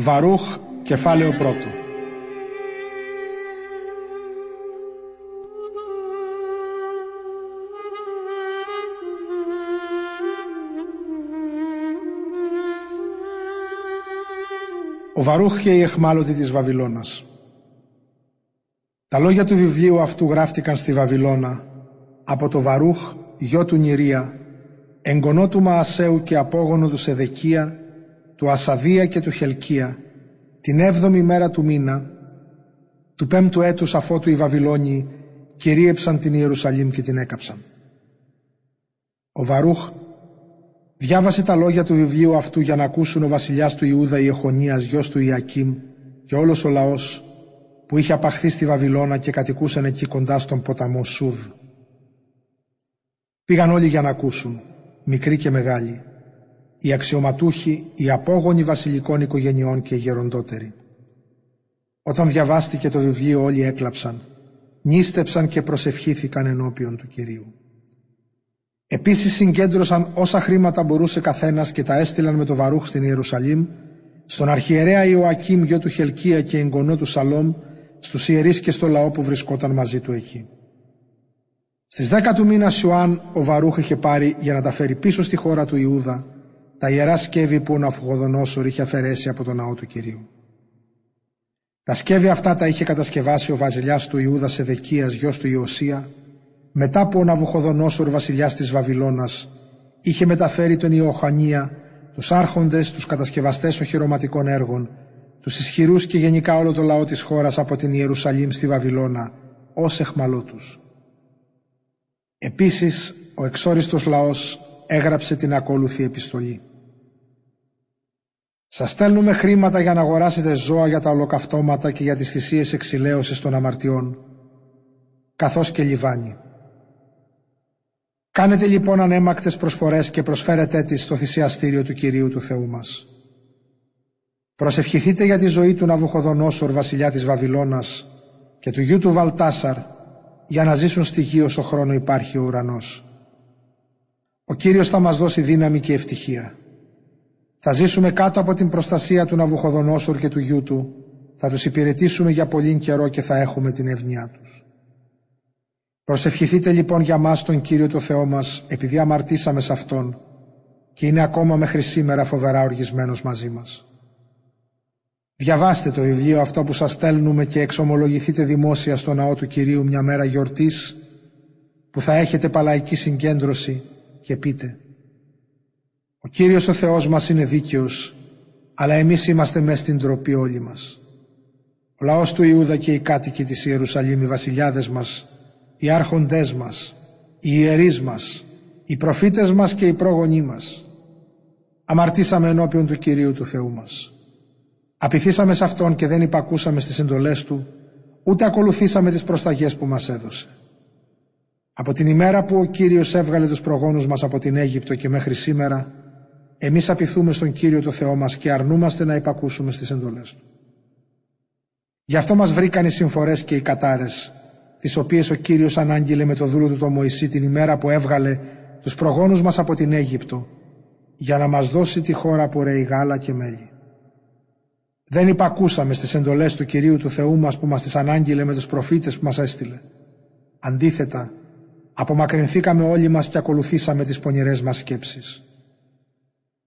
Βαρούχ, κεφάλαιο πρώτο. Ο Βαρούχ και η εχμάλωτη της Βαβυλώνας. Τα λόγια του βιβλίου αυτού γράφτηκαν στη Βαβυλώνα από το Βαρούχ, γιο του Νηρία, εγγονό του Μαασέου και απόγονο του Σεδεκία, του Ασαβία και του Χελκία, την έβδομη μέρα του μήνα, του πέμπτου έτους αφότου οι Βαβυλώνιοι κυρίεψαν την Ιερουσαλήμ και την έκαψαν. Ο Βαρούχ διάβασε τα λόγια του βιβλίου αυτού για να ακούσουν ο βασιλιάς του Ιούδα Ιεχονίας, γιος του Ιακίμ και όλος ο λαός που είχε απαχθεί στη Βαβυλώνα και κατοικούσαν εκεί κοντά στον ποταμό Σούδ. Πήγαν όλοι για να ακούσουν, μικροί και μεγάλοι, οι αξιωματούχοι, οι απόγονοι βασιλικών οικογενειών και οι γεροντότεροι. Όταν διαβάστηκε το βιβλίο όλοι έκλαψαν, νίστεψαν και προσευχήθηκαν ενώπιον του Κυρίου. Επίσης συγκέντρωσαν όσα χρήματα μπορούσε καθένας και τα έστειλαν με το βαρούχ στην Ιερουσαλήμ, στον αρχιερέα Ιωακήμ γιο του Χελκία και εγγονό του Σαλόμ, στους ιερείς και στο λαό που βρισκόταν μαζί του εκεί. Στις δέκα του μήνας Σιουάν ο Βαρούχ είχε πάρει για να τα φέρει πίσω στη χώρα του Ιούδα τα ιερά σκεύη που ο Ναφουγοδονόσορ είχε αφαιρέσει από τον ναό του Κυρίου. Τα σκεύη αυτά τα είχε κατασκευάσει ο βασιλιάς του Ιούδας Σεδεκίας γιος του Ιωσία μετά που ο Ναβουχοδονόσορ βασιλιάς της Βαβυλώνας είχε μεταφέρει τον Ιωχανία, τους άρχοντες, τους κατασκευαστές οχυρωματικών έργων, τους ισχυρούς και γενικά όλο το λαό της χώρας από την Ιερουσαλήμ στη Βαβυλώνα ως εχμαλώτους. Επίσης, ο εξόριστος λαός έγραψε την ακόλουθη επιστολή. Σας στέλνουμε χρήματα για να αγοράσετε ζώα για τα ολοκαυτώματα και για τις θυσίες εξηλαίωσης των αμαρτιών, καθώς και λιβάνι. Κάνετε λοιπόν ανέμακτες προσφορές και προσφέρετε τις στο θυσιαστήριο του Κυρίου του Θεού μας. Προσευχηθείτε για τη ζωή του Ναβουχοδονόσορ βασιλιά της Βαβυλώνας και του γιού του Βαλτάσαρ για να ζήσουν στη γη όσο χρόνο υπάρχει ο ουρανός. Ο Κύριος θα μας δώσει δύναμη και ευτυχία. Θα ζήσουμε κάτω από την προστασία του Ναβουχοδονόσορ και του γιού του. Θα τους υπηρετήσουμε για πολύ καιρό και θα έχουμε την ευνοιά τους. Προσευχηθείτε λοιπόν για μας τον Κύριο το Θεό μας, επειδή αμαρτήσαμε σε Αυτόν και είναι ακόμα μέχρι σήμερα φοβερά οργισμένος μαζί μας. Διαβάστε το βιβλίο αυτό που σας στέλνουμε και εξομολογηθείτε δημόσια στο ναό του Κυρίου μια μέρα γιορτής που θα έχετε παλαϊκή συγκέντρωση και πείτε «Ο Κύριος ο Θεός μας είναι δίκαιος, αλλά εμείς είμαστε μέσα στην τροπή όλοι μας. Ο λαός του Ιούδα και οι κάτοικοι της Ιερουσαλήμ, οι βασιλιάδες μας, οι άρχοντές μας, οι ιερείς μας, οι προφήτες μας και οι πρόγονοί μας. Αμαρτήσαμε ενώπιον του Κυρίου του Θεού μας. Απειθήσαμε σε Αυτόν και δεν υπακούσαμε στις εντολές Του, ούτε ακολουθήσαμε τις προσταγές που μας έδωσε. Από την ημέρα που ο Κύριος έβγαλε τους προγόνους μας από την Αίγυπτο και μέχρι σήμερα, εμείς απειθούμε στον Κύριο το Θεό μας και αρνούμαστε να υπακούσουμε στις εντολές Του. Γι' αυτό μας βρήκαν οι συμφορές και οι κατάρες, τις οποίες ο Κύριος ανάγγειλε με το δούλο του το Μωυσή την ημέρα που έβγαλε τους προγόνους μας από την Αίγυπτο, για να μας δώσει τη χώρα που ρέει γάλα και μέλι. Δεν υπακούσαμε στις εντολές του Κυρίου του Θεού μας που μας τις ανάγγειλε με τους προφήτες που μας έστειλε. Αντίθετα, απομακρυνθήκαμε όλοι μας και ακολουθήσαμε τις πονηρές μας σκέψεις.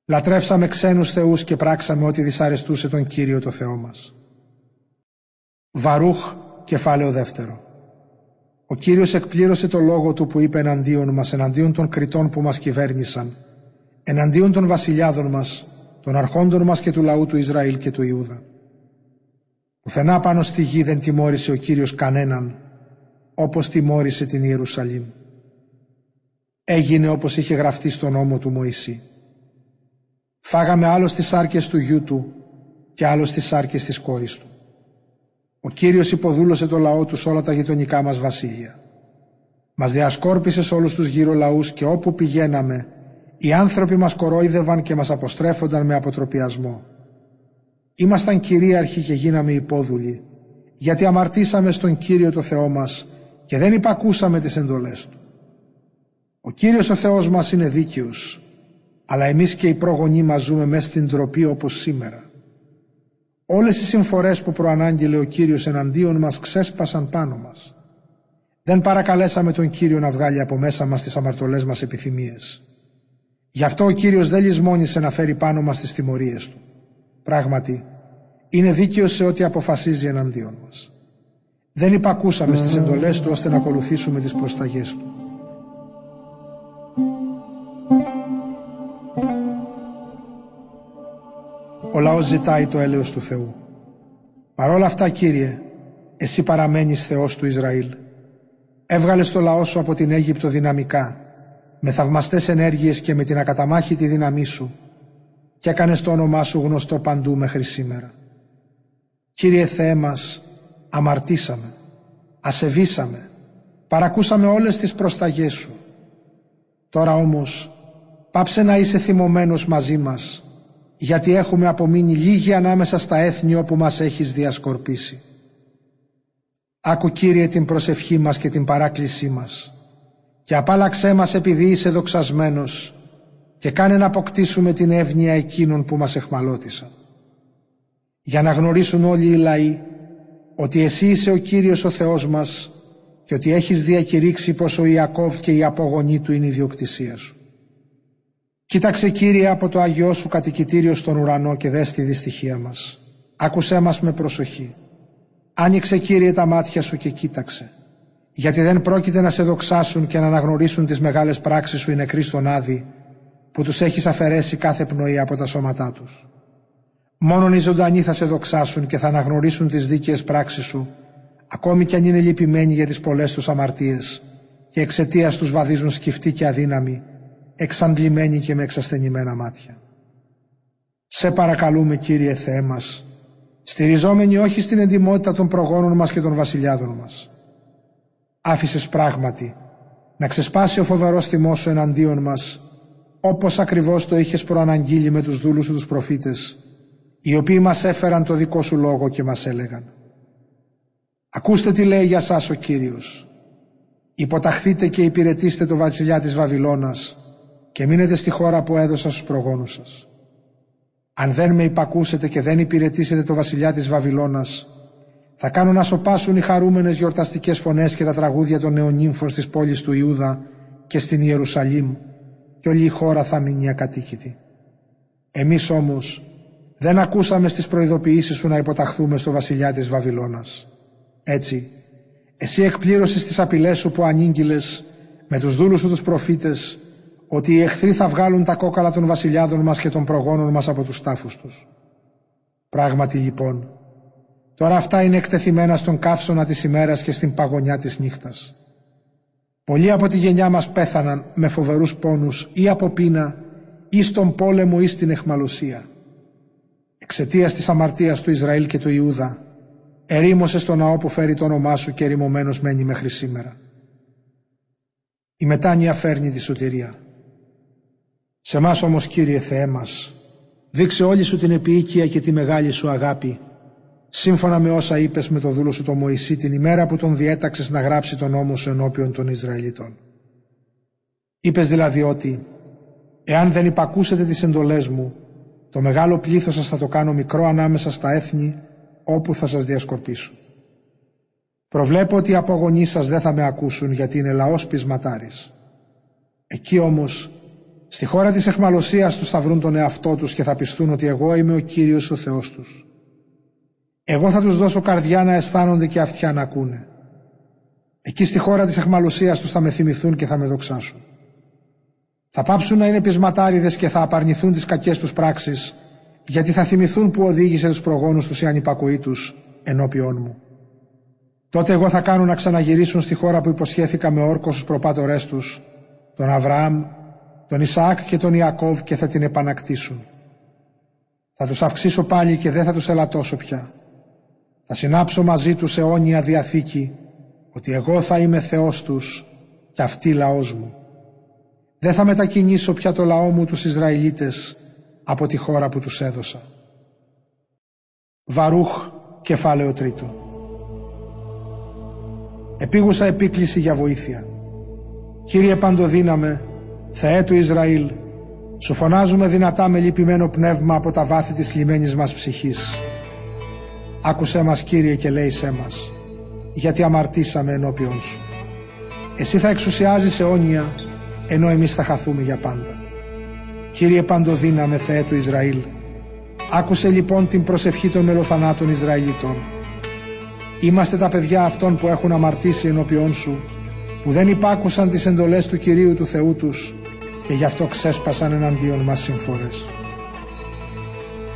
Λατρεύσαμε ξένους θεούς και πράξαμε ό,τι δυσαρεστούσε τον Κύριο το Θεό μας. Βαρούχ, κεφάλαιο δεύτερο. Ο Κύριος εκπλήρωσε το λόγο Του που είπε εναντίον μας, εναντίον των κριτών που μας κυβέρνησαν, εναντίον των βασιλιάδων μας, των αρχόντων μας και του λαού του Ισραήλ και του Ιούδα. Πουθενά πάνω στη γη δεν τιμώρησε ο Κύριος κανέναν, όπως τιμώρησε την Ιερουσαλήμ. Έγινε όπως είχε γραφτεί στον νόμο του Μωυσή. Φάγαμε άλλος στις σάρκες του γιού του και άλλος στις σάρκες της κόρης του. Ο Κύριος υποδούλωσε το λαό τους σε όλα τα γειτονικά μας βασίλεια. Μας διασκόρπισε σε όλους τους γύρω λαούς και όπου πηγαίναμε οι άνθρωποι μας κορόιδευαν και μας αποστρέφονταν με αποτροπιασμό. Ήμασταν κυρίαρχοι και γίναμε υπόδουλοι, γιατί αμαρτήσαμε στον Κύριο το Θεό μας και δεν υπακούσαμε τις εντολές Του. Ο Κύριος ο Θεός μας είναι δίκαιος, αλλά εμείς και οι πρόγονοί μας ζούμε μέσα στην τροπή όπως σήμερα. Όλες οι συμφορές που προανάγγειλε ο Κύριος εναντίον μας ξέσπασαν πάνω μας. Δεν παρακαλέσαμε τον Κύριο να βγάλει από μέσα μας τις αμαρτωλές μας επιθυμίες. Γι' αυτό ο Κύριος δεν λησμόνησε να φέρει πάνω μας τις τιμωρίες Του. Πράγματι, είναι δίκαιος σε ό,τι αποφασίζει εναντίον μας. Δεν υπακούσαμε στις εντολές Του ώστε να ακολουθήσουμε τις προσταγές Του. Ο λαός ζητάει το έλεος του Θεού. Παρόλα αυτά, Κύριε, Εσύ παραμένεις Θεός του Ισραήλ. Έβγαλες το λαό Σου από την Αίγυπτο δυναμικά, με θαυμαστές ενέργειες και με την ακαταμάχητη δύναμή Σου και έκανες το όνομά Σου γνωστό παντού μέχρι σήμερα. Κύριε Θεέ μας, αμαρτήσαμε, ασεβήσαμε, παρακούσαμε όλες τις προσταγές Σου. Τώρα όμως, πάψε να είσαι θυμωμένος μαζί μας, γιατί έχουμε απομείνει λίγοι ανάμεσα στα έθνη όπου μας έχεις διασκορπίσει. Άκου Κύριε την προσευχή μας και την παράκλησή μας και απάλαξέ μας επειδή είσαι δοξασμένος και κάνε να αποκτήσουμε την εύνοια εκείνων που μας εχμαλώτησαν. Για να γνωρίσουν όλοι οι λαοί ότι εσύ είσαι ο Κύριος ο Θεός μας και ότι έχεις διακηρύξει πως ο Ιακώβ και η απογονή του είναι η διοκτησία σου. Κοίταξε Κύριε από το Άγιό Σου κατοικητήριο στον ουρανό και δες τη δυστυχία μας. Άκουσέ μας με προσοχή. Άνοιξε Κύριε τα μάτια Σου και κοίταξε. Γιατί δεν πρόκειται να σε δοξάσουν και να αναγνωρίσουν τις μεγάλες πράξεις Σου οι νεκροί στον Άδη που τους έχεις αφαιρέσει κάθε πνοή από τα σώματά τους. Μόνον οι ζωντανοί θα σε δοξάσουν και θα αναγνωρίσουν τις δίκαιες πράξεις Σου ακόμη κι αν είναι λυπημένοι για τις πολλές τους αμαρτίες και εξαιτίας τους βαδίζουν σκυφτοί και αδύναμοι εξαντλημένοι και με εξασθενημένα μάτια. Σε παρακαλούμε Κύριε Θεέ μας, στηριζόμενοι όχι στην εντιμότητα των προγόνων μας και των βασιλιάδων μας. Άφησες πράγματι να ξεσπάσει ο φοβερός θυμός σου εναντίον μας, όπως ακριβώς το είχες προαναγγείλει με τους δούλους σου τους προφήτες, οι οποίοι μας έφεραν το δικό σου λόγο και μας έλεγαν. Ακούστε τι λέει για σας ο Κύριος. Υποταχθείτε και υπηρετήστε το βασιλιά της Βαβυλώνας, και μείνετε στη χώρα που έδωσα στους προγόνους σας. Αν δεν με υπακούσετε και δεν υπηρετήσετε το βασιλιά της Βαβυλώνας, θα κάνω να σοπάσουν οι χαρούμενες γιορταστικές φωνές και τα τραγούδια των νεονύμφων στις πόλεις του Ιούδα και στην Ιερουσαλήμ και όλη η χώρα θα μείνει ακατοίκητη. Εμείς όμως δεν ακούσαμε στις προειδοποιήσεις σου να υποταχθούμε στο βασιλιά της Βαβυλώνας. Έτσι, εσύ εκπλήρωσες τις απειλές σου που ανήγγειλες με τους δούλους σου τους προφήτες ότι οι εχθροί θα βγάλουν τα κόκαλα των βασιλιάδων μας και των προγόνων μας από τους τάφους τους. Πράγματι λοιπόν, τώρα αυτά είναι εκτεθειμένα στον καύσωνα της ημέρας και στην παγωνιά της νύχτας. Πολλοί από τη γενιά μας πέθαναν με φοβερούς πόνους ή από πείνα ή στον πόλεμο ή στην εχμαλωσία. Εξαιτίας της αμαρτίας του Ισραήλ και του Ιούδα, ερήμωσε στο ναό που φέρει το όνομά σου και ερημωμένος μένει μέχρι σήμερα. Η μετάνοια φέρνει τη σωτηρία. Σε εμάς όμως Κύριε Θεέ μας, δείξε όλη σου την επίοικια και τη μεγάλη σου αγάπη, σύμφωνα με όσα είπες με το δούλο σου το Μωυσή την ημέρα που τον διέταξες να γράψει τον νόμο σου ενώπιον των Ισραηλιτών. Είπες δηλαδή ότι, εάν δεν υπακούσετε τις εντολές μου, το μεγάλο πλήθος σας θα το κάνω μικρό ανάμεσα στα έθνη όπου θα σας διασκορπίσω. Προβλέπω ότι οι απογονείς σας δεν θα με ακούσουν γιατί είναι λαός πεισματάρης. Εκεί όμως Στη χώρα της εχμαλωσίας τους θα βρουν τον εαυτό τους και θα πιστούν ότι εγώ είμαι ο Κύριος ο Θεός τους. Εγώ θα τους δώσω καρδιά να αισθάνονται και αυτιά να ακούνε. Εκεί στη χώρα της εχμαλωσίας τους θα με θυμηθούν και θα με δοξάσουν. Θα πάψουν να είναι πεισματάριδες και θα απαρνηθούν τις κακές τους πράξεις, γιατί θα θυμηθούν που οδήγησε τους προγόνους τους η ανυπακοή τους ενώπιόν μου. Τότε εγώ θα κάνω να ξαναγυρίσουν στη χώρα που υποσχέθηκα με όρκο στους προπάτορές τους, τον Αβραάμ, τον Ισαάκ και τον Ιακώβ και θα την επανακτήσουν. Θα τους αυξήσω πάλι και δεν θα τους ελαττώσω πια. Θα συνάψω μαζί τους αιώνια διαθήκη ότι εγώ θα είμαι Θεός τους και αυτοί λαός μου. Δεν θα μετακινήσω πια το λαό μου τους Ισραηλίτες από τη χώρα που τους έδωσα. Βαρούχ, κεφάλαιο τρίτο. Επίγουσα επίκληση για βοήθεια. Κύριε Παντοδύναμε, Θεέ του Ισραήλ, σου φωνάζουμε δυνατά με λυπημένο πνεύμα από τα βάθη της λιμένης μας ψυχής. Άκουσέ μας Κύριε και λέησέ μας, γιατί αμαρτήσαμε ενώπιον Σου. Εσύ θα εξουσιάζεις αιώνια, ενώ εμείς θα χαθούμε για πάντα. Κύριε παντοδύναμε Θεέ του Ισραήλ, άκουσε λοιπόν την προσευχή των μελοθανάτων Ισραηλιτών. Είμαστε τα παιδιά αυτών που έχουν αμαρτήσει ενώπιόν Σου, που δεν υπάκουσαν τις εντολές του Κυρίου του Θεού τους και γι' αυτό ξέσπασαν εναντίον μας συμφορές.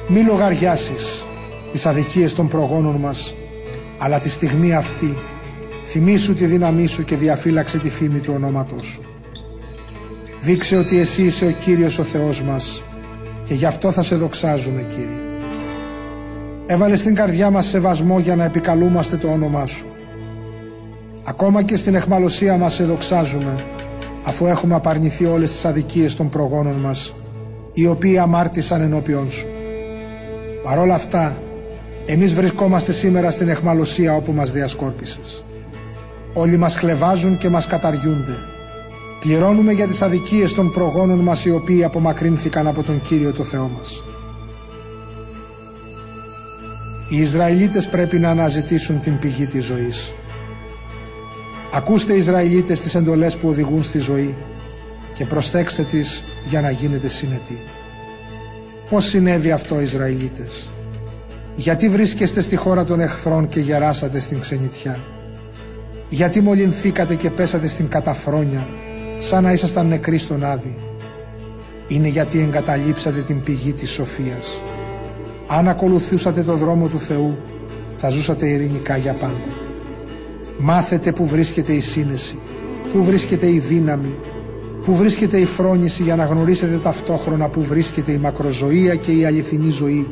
Μη λογαριάσεις τις αδικίες των προγόνων μας, αλλά τη στιγμή αυτή θυμήσου τη δύναμή σου και διαφύλαξε τη φήμη του ονόματός σου. Δείξε ότι εσύ είσαι ο Κύριος ο Θεός μας και γι' αυτό θα σε δοξάζουμε Κύριε. Έβαλε στην καρδιά μας σεβασμό για να επικαλούμαστε το όνομά σου. Ακόμα και στην εχμαλωσία μας σε δοξάζουμε αφού έχουμε απαρνηθεί όλες τις αδικίες των προγόνων μας οι οποίοι αμάρτησαν ενώπιον σου. Παρόλα αυτά, εμείς βρισκόμαστε σήμερα στην εχμαλωσία όπου μας διασκόρπισες. Όλοι μας χλεβάζουν και μας καταργούνται. Πληρώνουμε για τις αδικίες των προγόνων μας οι οποίοι απομακρύνθηκαν από τον Κύριο το Θεό μας. Οι Ισραηλίτες πρέπει να αναζητήσουν την πηγή της ζωής. Ακούστε Ισραηλίτες τις εντολές που οδηγούν στη ζωή και προσθέξτε τις για να γίνετε συνετοί. Πώς συνέβη αυτό Ισραηλίτες; Γιατί βρίσκεστε στη χώρα των εχθρών και γεράσατε στην ξενιτιά; Γιατί μολυνθήκατε και πέσατε στην καταφρόνια σαν να ήσασταν νεκροί στον Άδη; Είναι γιατί εγκαταλείψατε την πηγή της σοφίας. Αν ακολουθούσατε το δρόμο του Θεού θα ζούσατε ειρηνικά για πάντα. Μάθετε που βρίσκεται η σύνεση, που βρίσκεται η δύναμη, που βρίσκεται η φρόνηση για να γνωρίσετε ταυτόχρονα που βρίσκεται η μακροζωία και η αληθινή ζωή,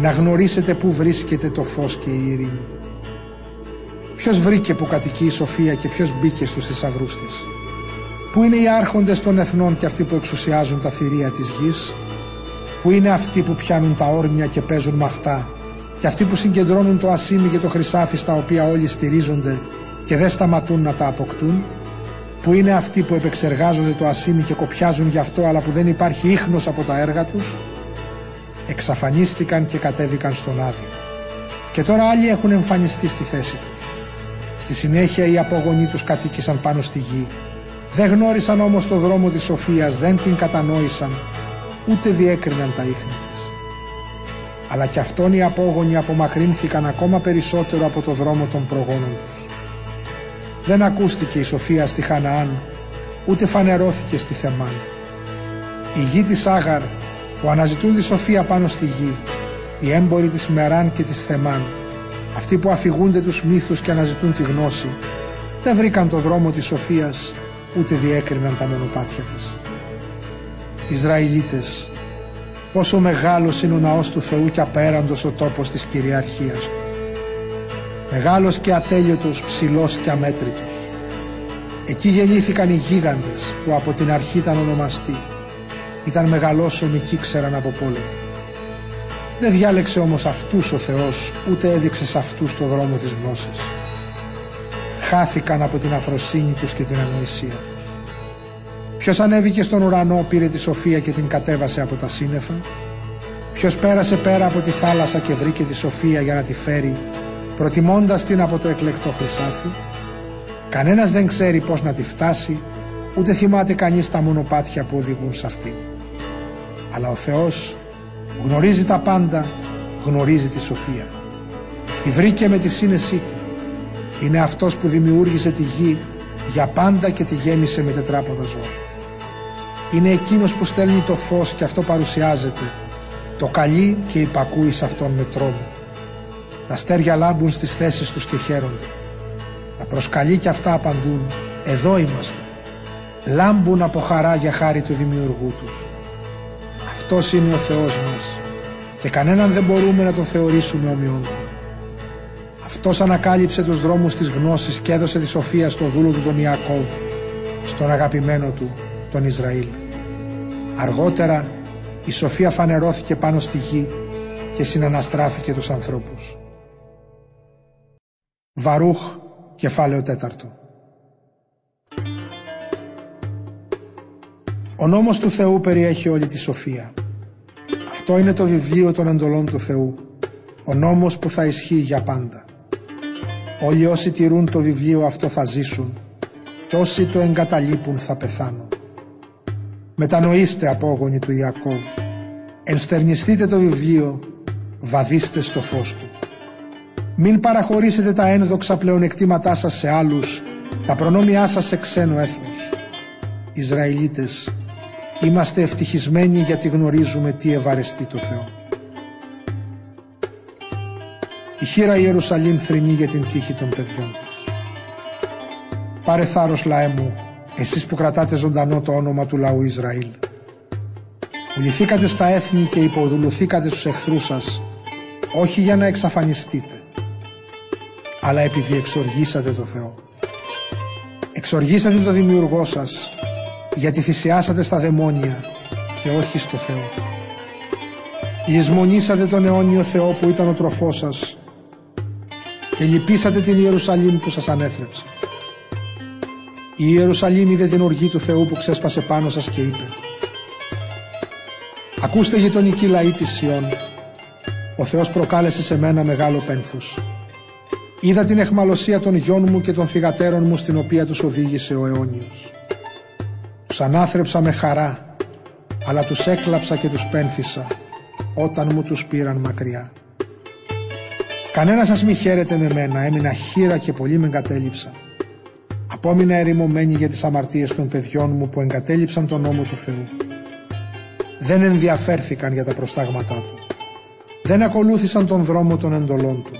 να γνωρίσετε που βρίσκεται το φως και η ειρήνη. Ποιος βρήκε που κατοικεί η σοφία και ποιος μπήκε στους θησαυρούς της; Πού είναι οι άρχοντες των εθνών και αυτοί που εξουσιάζουν τα θηρία της γης; Πού είναι αυτοί που πιάνουν τα όρνια και παίζουν με αυτά; Και αυτοί που συγκεντρώνουν το ασίμι και το χρυσάφι στα οποία όλοι στηρίζονται και δεν σταματούν να τα αποκτούν. Που είναι αυτοί που επεξεργάζονται το ασίμι και κοπιάζουν γι' αυτό αλλά που δεν υπάρχει ίχνος από τα έργα τους. Εξαφανίστηκαν και κατέβηκαν στον Άδη. Και τώρα άλλοι έχουν εμφανιστεί στη θέση τους. Στη συνέχεια οι απόγονοί τους κατοίκησαν πάνω στη γη. Δεν γνώρισαν όμως το δρόμο της σοφίας, δεν την κατανόησαν, ούτε διέκριναν τα ίχνη της. Αλλά κι αυτόν οι απόγονοι απομακρύνθηκαν ακόμα περισσότερο από το δρόμο των προγόνων τους. Δεν ακούστηκε η σοφία στη Χαναάν, ούτε φανερώθηκε στη Θεμάν. Η γη της Άγαρ που αναζητούν τη σοφία πάνω στη γη, οι έμποροι της Μεράν και της Θεμάν, αυτοί που αφηγούνται τους μύθους και αναζητούν τη γνώση, δεν βρήκαν το δρόμο της σοφίας, ούτε διέκριναν τα μονοπάτια της. Ισραηλίτες, πόσο μεγάλος είναι ο ναός του Θεού και απέραντος ο τόπος της κυριαρχίας του. Μεγάλος και ατέλειωτος, ψηλός και αμέτρητος. Εκεί γεννήθηκαν οι γίγαντες που από την αρχή ήταν ονομαστοί. Ήταν μεγαλόσωμοι και ήξεραν από πόλεμο. Δεν διάλεξε όμως αυτούς ο Θεός, ούτε έδειξε σε αυτούς το δρόμο της γνώσης. Χάθηκαν από την αφροσύνη τους και την ανοησία τους. Ποιος ανέβηκε στον ουρανό, πήρε τη σοφία και την κατέβασε από τα σύννεφα. Ποιος πέρασε πέρα από τη θάλασσα και βρήκε τη σοφία για να τη φέρει, προτιμώντας την από το εκλεκτό χρυσάφι. Κανένας δεν ξέρει πώς να τη φτάσει, ούτε θυμάται κανείς τα μονοπάτια που οδηγούν σε αυτήν. Αλλά ο Θεός Γνωρίζει τα πάντα, γνωρίζει τη σοφία. Τη βρήκε με τη σύνεσή του. Είναι αυτός που δημιούργησε τη γη για πάντα και τη γέμισε με τετράποδα ζώα. Είναι εκείνος που στέλνει το φως και αυτό παρουσιάζεται. Το καλεί και υπακούει σε αυτόν με τρόμο. Τα αστέρια λάμπουν στις θέσεις τους και χαίρονται. Τα προσκαλεί και αυτά απαντούν. Εδώ είμαστε. Λάμπουν από χαρά για χάρη του δημιουργού τους. Αυτός είναι ο Θεός μας και κανέναν δεν μπορούμε να τον θεωρήσουμε ομοιόν του. Αυτός ανακάλυψε τους δρόμους της γνώσης και έδωσε τη σοφία στο δούλο του τον Ιακώβ, στον αγαπημένο του τον Ισραήλ. Αργότερα η σοφία φανερώθηκε πάνω στη γη και συναναστράφηκε τους ανθρώπους. Βαρούχ, κεφάλαιο τέταρτο. Ο νόμος του Θεού περιέχει όλη τη σοφία. Αυτό είναι το βιβλίο των εντολών του Θεού. ο νόμος που θα ισχύει για πάντα. Όλοι όσοι τηρούν το βιβλίο αυτό θα ζήσουν και όσοι το εγκαταλείπουν θα πεθάνουν. Μετανοήστε απόγονοι του Ιακώβ, ενστερνιστείτε το βιβλίο, βαδίστε στο φως του. Μην παραχωρήσετε τα ένδοξα πλεονεκτήματά σας σε άλλους, τα προνόμια σας σε ξένο έθνος. Ισραηλίτες, είμαστε ευτυχισμένοι γιατί γνωρίζουμε τι ευαρεστεί το Θεό. Η χείρα Ιερουσαλήμ θρυνεί για την τύχη των παιδιών της. Πάρε θάρρος λαέ μου, εσείς που κρατάτε ζωντανό το όνομα του λαού Ισραήλ. Πουληθήκατε στα έθνη και υποδουλωθήκατε στους εχθρούς σας, όχι για να εξαφανιστείτε, αλλά επειδή εξοργήσατε το Θεό. Εξοργήσατε το Δημιουργό σας, γιατί θυσιάσατε στα δαιμόνια και όχι στο Θεό. Λυσμονήσατε τον αιώνιο Θεό που ήταν ο τροφός σας και λυπήσατε την Ιερουσαλήμ που σας ανέθρεψε. Η Ιερουσαλήμ είδε την οργή του Θεού που ξέσπασε πάνω σας και είπε «Ακούστε γειτονικοί λαοί της Σιών, ο Θεός προκάλεσε σε μένα μεγάλο πένθος. Είδα την εχμαλωσία των γιών μου και των θυγατέρων μου στην οποία τους οδήγησε ο αιώνιος. Τους ανάθρεψα με χαρά, αλλά τους έκλαψα και τους πένθησα όταν μου τους πήραν μακριά. Κανένας σας μη χαίρεται με μένα, έμεινα χείρα και πολύ με εγκατέλειψα. Απόμεινα ερημωμένη για τις αμαρτίες των παιδιών μου που εγκατέλειψαν τον νόμο του Θεού. Δεν ενδιαφέρθηκαν για τα προστάγματά του. Δεν ακολούθησαν τον δρόμο των εντολών του.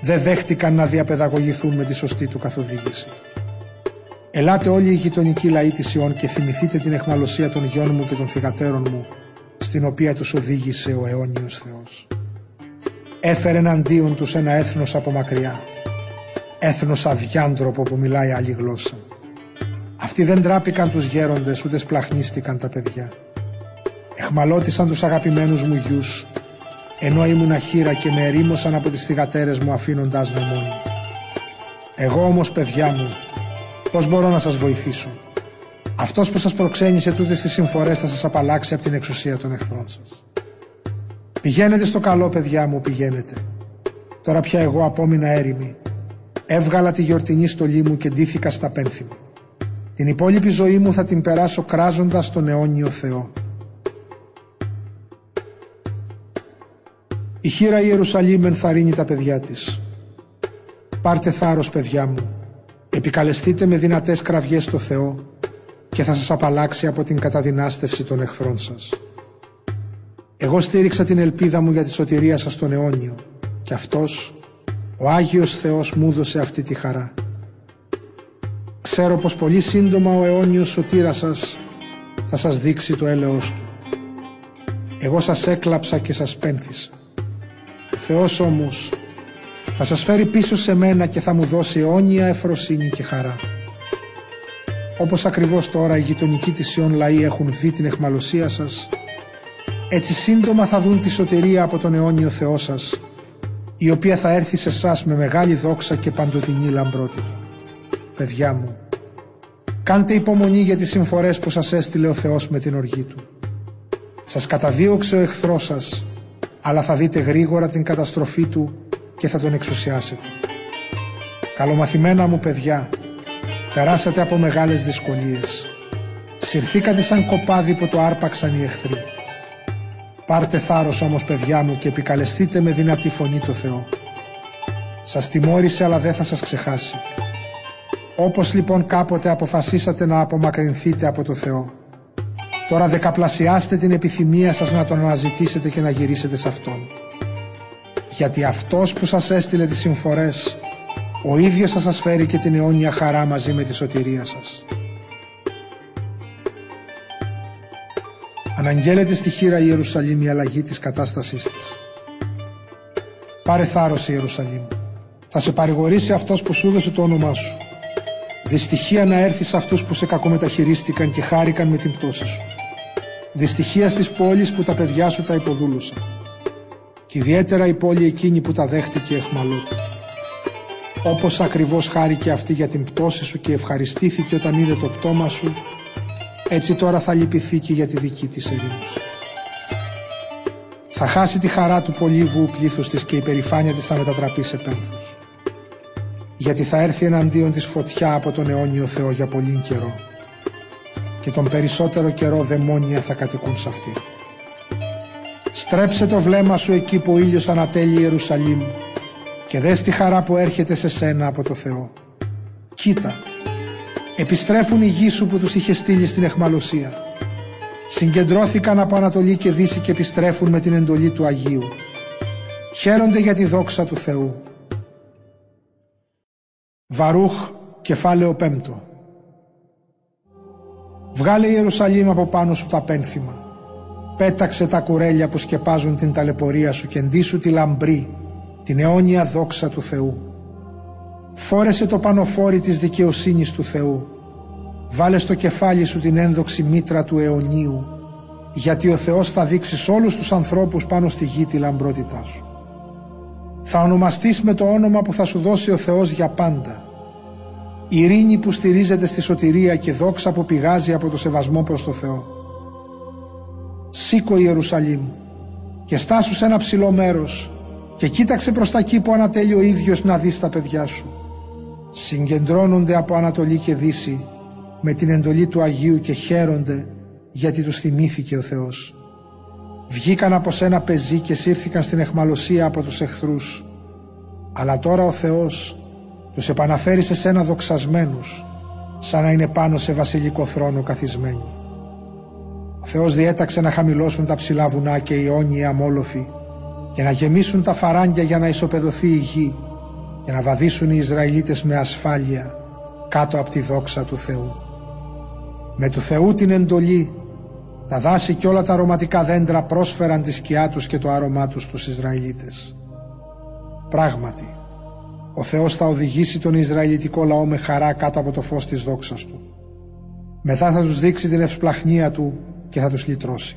Δεν δέχτηκαν να διαπαιδαγωγηθούν με τη σωστή του καθοδήγηση. Ελάτε όλοι οι γειτονικοί λαοί της Ιών και θυμηθείτε την εχμαλωσία των γιών μου και των θυγατέρων μου, στην οποία τους οδήγησε ο αιώνιος Θεός έφερε εναντίον τους ένα έθνος από μακριά. Έθνος αδιάντροπο που μιλάει άλλη γλώσσα. Αυτοί δεν τράπηκαν τους γέροντες ούτε σπλαχνίστηκαν τα παιδιά. Εχμαλώτησαν τους αγαπημένους μου γιους ενώ ήμουν αχύρα και με ερήμωσαν από τις θυγατέρες μου αφήνοντάς με μόνη. Εγώ όμως παιδιά μου, πώς μπορώ να σας βοηθήσω; Αυτός που σας προξένησε τούτες τις συμφορές θα σας απαλλάξει από την εξουσία των εχθρών σας. Πηγαίνετε στο καλό παιδιά μου πηγαίνετε. Τώρα πια εγώ απόμεινα έρημη. Έβγαλα τη γιορτινή στολή μου και ντύθηκα στα πένθυμα. Την υπόλοιπη ζωή μου θα την περάσω κράζοντας τον αιώνιο Θεό. Η χείρα Ιερουσαλήμ ενθαρρύνει τα παιδιά της. Πάρτε θάρρος παιδιά μου. Επικαλεστείτε με δυνατές κραυγές στο Θεό και θα σας απαλλάξει από την καταδυνάστευση των εχθρών σας. Εγώ στήριξα την ελπίδα μου για τη σωτηρία σας στον αιώνιο και αυτός, ο Άγιος Θεός μου έδωσε αυτή τη χαρά. Ξέρω πως πολύ σύντομα ο αιώνιος σωτήρας σας θα σας δείξει το έλεος του. Εγώ σας έκλαψα και σας πένθησα. Ο Θεός όμως θα σας φέρει πίσω σε μένα και θα μου δώσει αιώνια εφροσύνη και χαρά. Όπως ακριβώς τώρα οι γειτονικοί της Ιών λαοί έχουν δει την εχμαλωσία σας, έτσι σύντομα θα δουν τη σωτηρία από τον αιώνιο Θεό σας, η οποία θα έρθει σε εσάς με μεγάλη δόξα και παντοδυνή λαμπρότητα. Παιδιά μου, κάντε υπομονή για τις συμφορές που σας έστειλε ο Θεός με την οργή Του. Σας καταδίωξε ο εχθρός σας, αλλά θα δείτε γρήγορα την καταστροφή Του και θα τον εξουσιάσετε. Καλομαθημένα μου παιδιά, περάσατε από μεγάλες δυσκολίες. Συρθήκατε σαν κοπάδι που το άρπαξαν οι εχθροί. Πάρτε θάρρος όμως παιδιά μου και επικαλεστείτε με δυνατή φωνή το Θεό. Σας τιμώρησε αλλά δεν θα σας ξεχάσει. Όπως λοιπόν κάποτε αποφασίσατε να απομακρυνθείτε από το Θεό, τώρα δεκαπλασιάστε την επιθυμία σας να τον αναζητήσετε και να γυρίσετε σε Αυτόν. Γιατί Αυτός που σας έστειλε τις συμφορές, ο ίδιος θα σας φέρει και την αιώνια χαρά μαζί με τη σωτηρία σας. Αναγγέλλεται στη χείρα Ιερουσαλήμ η αλλαγή της κατάστασής της. Πάρε θάρρος Ιερουσαλήμ. Θα σε παρηγορήσει αυτός που σου έδωσε το όνομά σου. Δυστυχία να έρθει σε αυτούς που σε κακομεταχειρίστηκαν και χάρηκαν με την πτώση σου. Δυστυχία στις πόλεις που τα παιδιά σου τα υποδούλωσαν. Και ιδιαίτερα η πόλη εκείνη που τα δέχτηκε εχμαλώτως. Όπως ακριβώς χάρηκε αυτή για την πτώση σου και ευχαριστήθηκε όταν είδε το πτώμα σου έτσι τώρα θα λυπηθεί και για τη δική της ερήμωση. Θα χάσει τη χαρά του πολύβου πλήθους της και η περηφάνεια της θα μετατραπεί σε πένθους. Γιατί θα έρθει εναντίον της φωτιά από τον αιώνιο Θεό για πολύ καιρό και τον περισσότερο καιρό δαιμόνια θα κατοικούν σε αυτή. Στρέψε το βλέμμα σου εκεί που ο ήλιος ανατέλει Ιερουσαλήμ και δες τη χαρά που έρχεται σε σένα από το Θεό. Κοίτα, επιστρέφουν οι γη σου που τους είχες στείλει στην εχμαλωσία. Συγκεντρώθηκαν από Ανατολή και Δύση και επιστρέφουν με την εντολή του Αγίου. Χαίρονται για τη δόξα του Θεού. Βαρούχ, κεφάλαιο πέμπτο. Βγάλε η Ιερουσαλήμ από πάνω σου τα πένθυμα. Πέταξε τα κουρέλια που σκεπάζουν την ταλαιπωρία σου και ντύσου τη λαμπρή, την αιώνια δόξα του Θεού. Φόρεσε το πανοφόρι της δικαιοσύνης του Θεού. Βάλε στο κεφάλι σου την ένδοξη μήτρα του αιωνίου, γιατί ο Θεός θα δείξει σε όλους τους ανθρώπους πάνω στη γη τη λαμπρότητά σου. Θα ονομαστείς με το όνομα που θα σου δώσει ο Θεός για πάντα ειρήνη που στηρίζεται στη σωτηρία και δόξα που πηγάζει από το σεβασμό προς το Θεό. Σήκω Ιερουσαλήμ και στάσου σε ένα ψηλό μέρος και κοίταξε προς τα εκεί που ανατέλει ο ίδιος να δεις τα παιδιά σου. Συγκεντρώνονται από Ανατολή και Δύση με την εντολή του Αγίου και χαίρονται γιατί τους θυμήθηκε ο Θεός. Βγήκαν από σένα πεζοί και σύρθηκαν στην εχμαλωσία από τους εχθρούς. Αλλά τώρα ο Θεός τους επαναφέρει σε σένα δοξασμένους, σαν να είναι πάνω σε βασιλικό θρόνο καθισμένοι. Ο Θεός διέταξε να χαμηλώσουν τα ψηλά βουνά και οι όνειοι αμόλοφοι και να γεμίσουν τα φαράγγια για να ισοπεδωθεί η γη και να βαδίσουν οι Ισραηλίτες με ασφάλεια κάτω από τη δόξα του Θεού. Με του Θεού την εντολή τα δάση και όλα τα αρωματικά δέντρα πρόσφεραν τη σκιά τους και το άρωμά τους στους Ισραηλίτες. Πράγματι, ο Θεός θα οδηγήσει τον Ισραηλιτικό λαό με χαρά κάτω από το φως της δόξας Του. Μετά θα τους δείξει την ευσπλαχνία Του και θα τους λυτρώσει.